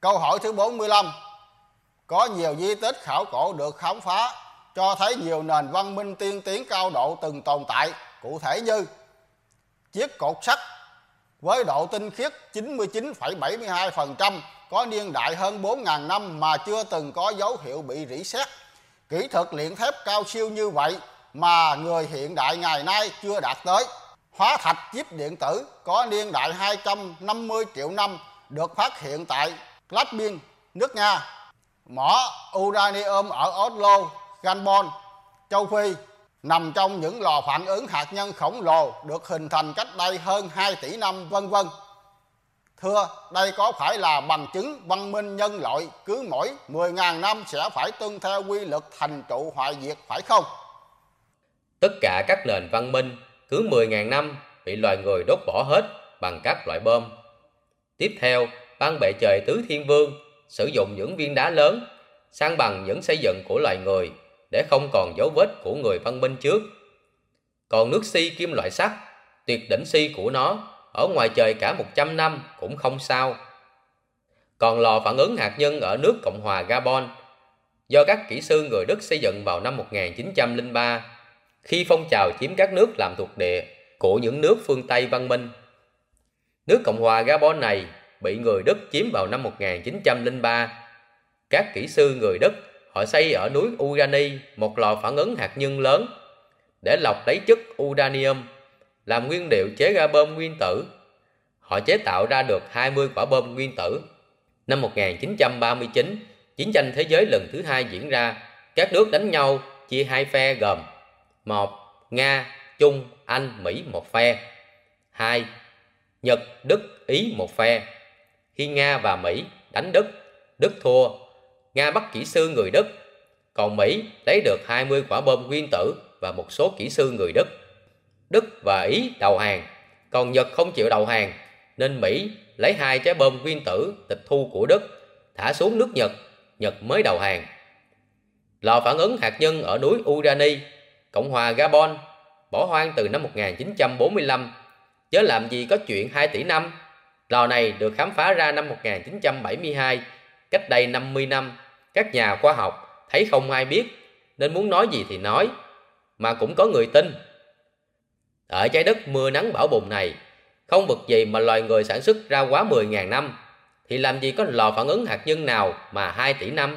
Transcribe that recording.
Câu hỏi thứ 45 Có nhiều di tích khảo cổ được khám phá cho thấy nhiều nền văn minh tiên tiến cao độ từng tồn tại, cụ thể như chiếc cột sắt với độ tinh khiết 99,72% có niên đại hơn 4.000 năm mà chưa từng có dấu hiệu bị rỉ sét. Kỹ thuật luyện thép cao siêu như vậy mà người hiện đại ngày nay chưa đạt tới. Hóa thạch chip điện tử có niên đại 250 triệu năm được phát hiện tại Gladbin, nước Nga. Mỏ uranium ở Oslo, Gabon, châu Phi nằm trong những lò phản ứng hạt nhân khổng lồ được hình thành cách đây hơn 2 tỷ năm vân vân. Thưa, đây có phải là bằng chứng văn minh nhân loại cứ mỗi 10.000 năm sẽ phải tuân theo quy luật thành trụ hoại diệt phải không? Tất cả các nền văn minh cứ 10.000 năm bị loài người đốt bỏ hết bằng các loại bom. Tiếp theo, ban bệ trời tứ thiên vương sử dụng những viên đá lớn sang bằng những xây dựng của loài người để không còn dấu vết của người văn minh trước. Còn nước si kim loại sắt, tuyệt đỉnh si của nó ở ngoài trời cả 100 năm cũng không sao. Còn lò phản ứng hạt nhân ở nước Cộng hòa Gabon do các kỹ sư người Đức xây dựng vào năm 1903 khi phong trào chiếm các nước làm thuộc địa của những nước phương Tây văn minh. Nước Cộng hòa Gabon này bị người Đức chiếm vào năm 1903. Các kỹ sư người Đức họ xây ở núi Urani một lò phản ứng hạt nhân lớn để lọc lấy chất uranium làm nguyên liệu chế ra bom nguyên tử. Họ chế tạo ra được 20 quả bom nguyên tử. Năm 1939, chiến tranh thế giới lần thứ hai diễn ra, các nước đánh nhau chia hai phe gồm một Nga, Trung, Anh, Mỹ một phe. 2. Nhật, Đức, Ý một phe. Khi Nga và Mỹ đánh Đức, Đức thua. Nga bắt kỹ sư người Đức, còn Mỹ lấy được 20 quả bom nguyên tử và một số kỹ sư người Đức. Đức và Ý đầu hàng, còn Nhật không chịu đầu hàng, nên Mỹ lấy hai trái bom nguyên tử tịch thu của Đức, thả xuống nước Nhật, Nhật mới đầu hàng. Lò phản ứng hạt nhân ở núi Urani, Cộng hòa Gabon, bỏ hoang từ năm 1945, chớ làm gì có chuyện 2 tỷ năm. Lò này được khám phá ra năm 1972, cách đây 50 năm, các nhà khoa học thấy không ai biết, nên muốn nói gì thì nói, mà cũng có người tin. Ở trái đất mưa nắng bão bùng này, không vực gì mà loài người sản xuất ra quá 10.000 năm, thì làm gì có lò phản ứng hạt nhân nào mà 2 tỷ năm?